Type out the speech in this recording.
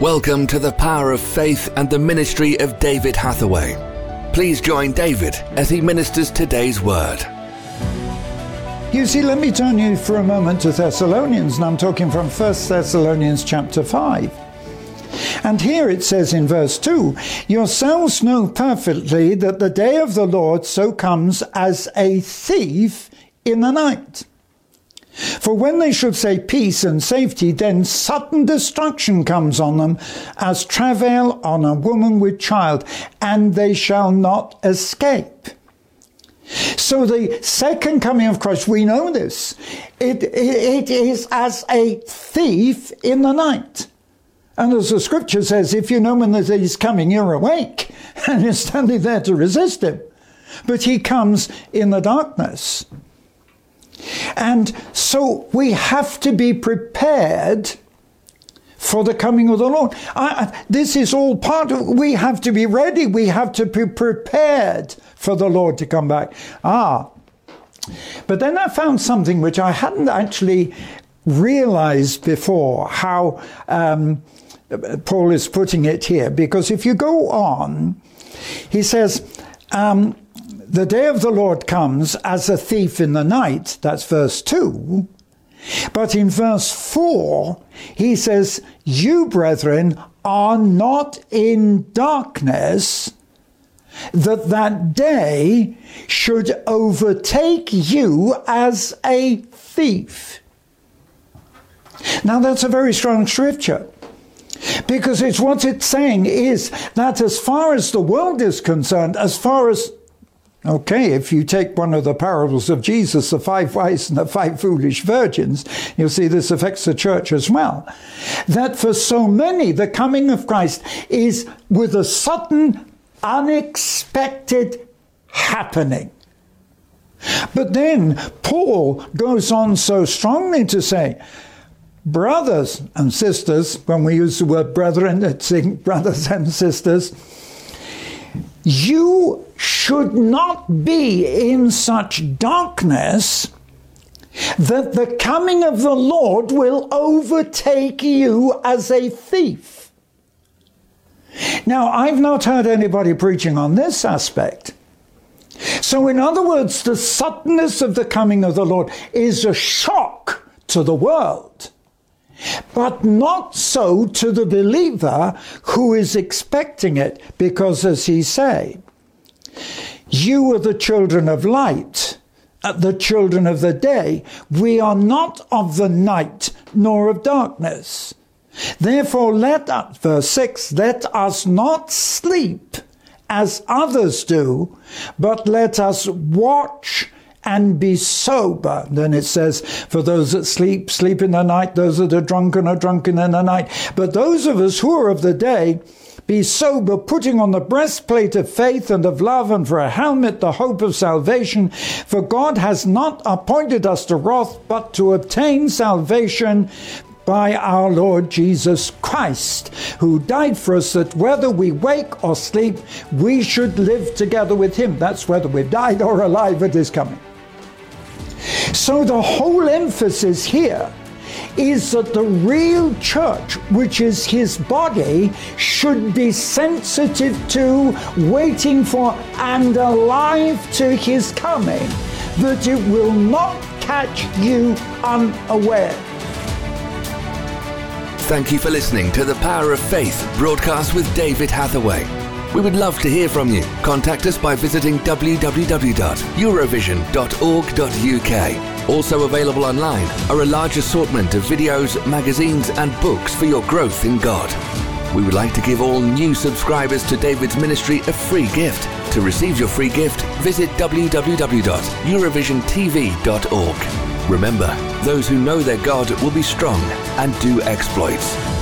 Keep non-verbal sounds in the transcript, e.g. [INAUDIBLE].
Welcome to the power of faith and the ministry of David Hathaway. Please join David as he ministers today's word. You see, let me turn you for a moment to Thessalonians, and I'm talking from 1 Thessalonians chapter 5. And here it says in verse 2 Yourselves know perfectly that the day of the Lord so comes as a thief in the night. For when they should say peace and safety, then sudden destruction comes on them as travail on a woman with child, and they shall not escape. So the second coming of Christ, we know this. It, it, it is as a thief in the night. And as the scripture says, if you know when he's coming, you're awake [LAUGHS] and you're standing there to resist him. But he comes in the darkness. And so we have to be prepared for the coming of the Lord. I, this is all part of, we have to be ready. We have to be prepared for the Lord to come back. Ah, but then I found something which I hadn't actually realized before how um, Paul is putting it here. Because if you go on, he says, um, the day of the Lord comes as a thief in the night. That's verse 2. But in verse 4, he says, You, brethren, are not in darkness, that that day should overtake you as a thief. Now, that's a very strong scripture. Because it's what it's saying is that as far as the world is concerned, as far as Okay, if you take one of the parables of Jesus, the five wise and the five foolish virgins, you'll see this affects the church as well. That for so many, the coming of Christ is with a sudden, unexpected happening. But then Paul goes on so strongly to say, brothers and sisters, when we use the word brethren, it's brothers and sisters, you should not be in such darkness that the coming of the Lord will overtake you as a thief. Now, I've not heard anybody preaching on this aspect. So, in other words, the suddenness of the coming of the Lord is a shock to the world, but not so to the believer who is expecting it, because as he say, you are the children of light, uh, the children of the day. We are not of the night nor of darkness. Therefore, let us, verse 6, let us not sleep as others do, but let us watch and be sober. Then it says, For those that sleep, sleep in the night. Those that are drunken are drunken in the night. But those of us who are of the day, be sober, putting on the breastplate of faith and of love, and for a helmet the hope of salvation. For God has not appointed us to wrath, but to obtain salvation by our Lord Jesus Christ, who died for us that whether we wake or sleep, we should live together with him. That's whether we've died or alive at his coming. So the whole emphasis here is that the real church, which is his body, should be sensitive to, waiting for, and alive to his coming, that it will not catch you unaware. Thank you for listening to The Power of Faith broadcast with David Hathaway. We would love to hear from you. Contact us by visiting www.eurovision.org.uk. Also available online are a large assortment of videos, magazines, and books for your growth in God. We would like to give all new subscribers to David's ministry a free gift. To receive your free gift, visit www.eurovisiontv.org. Remember, those who know their God will be strong and do exploits.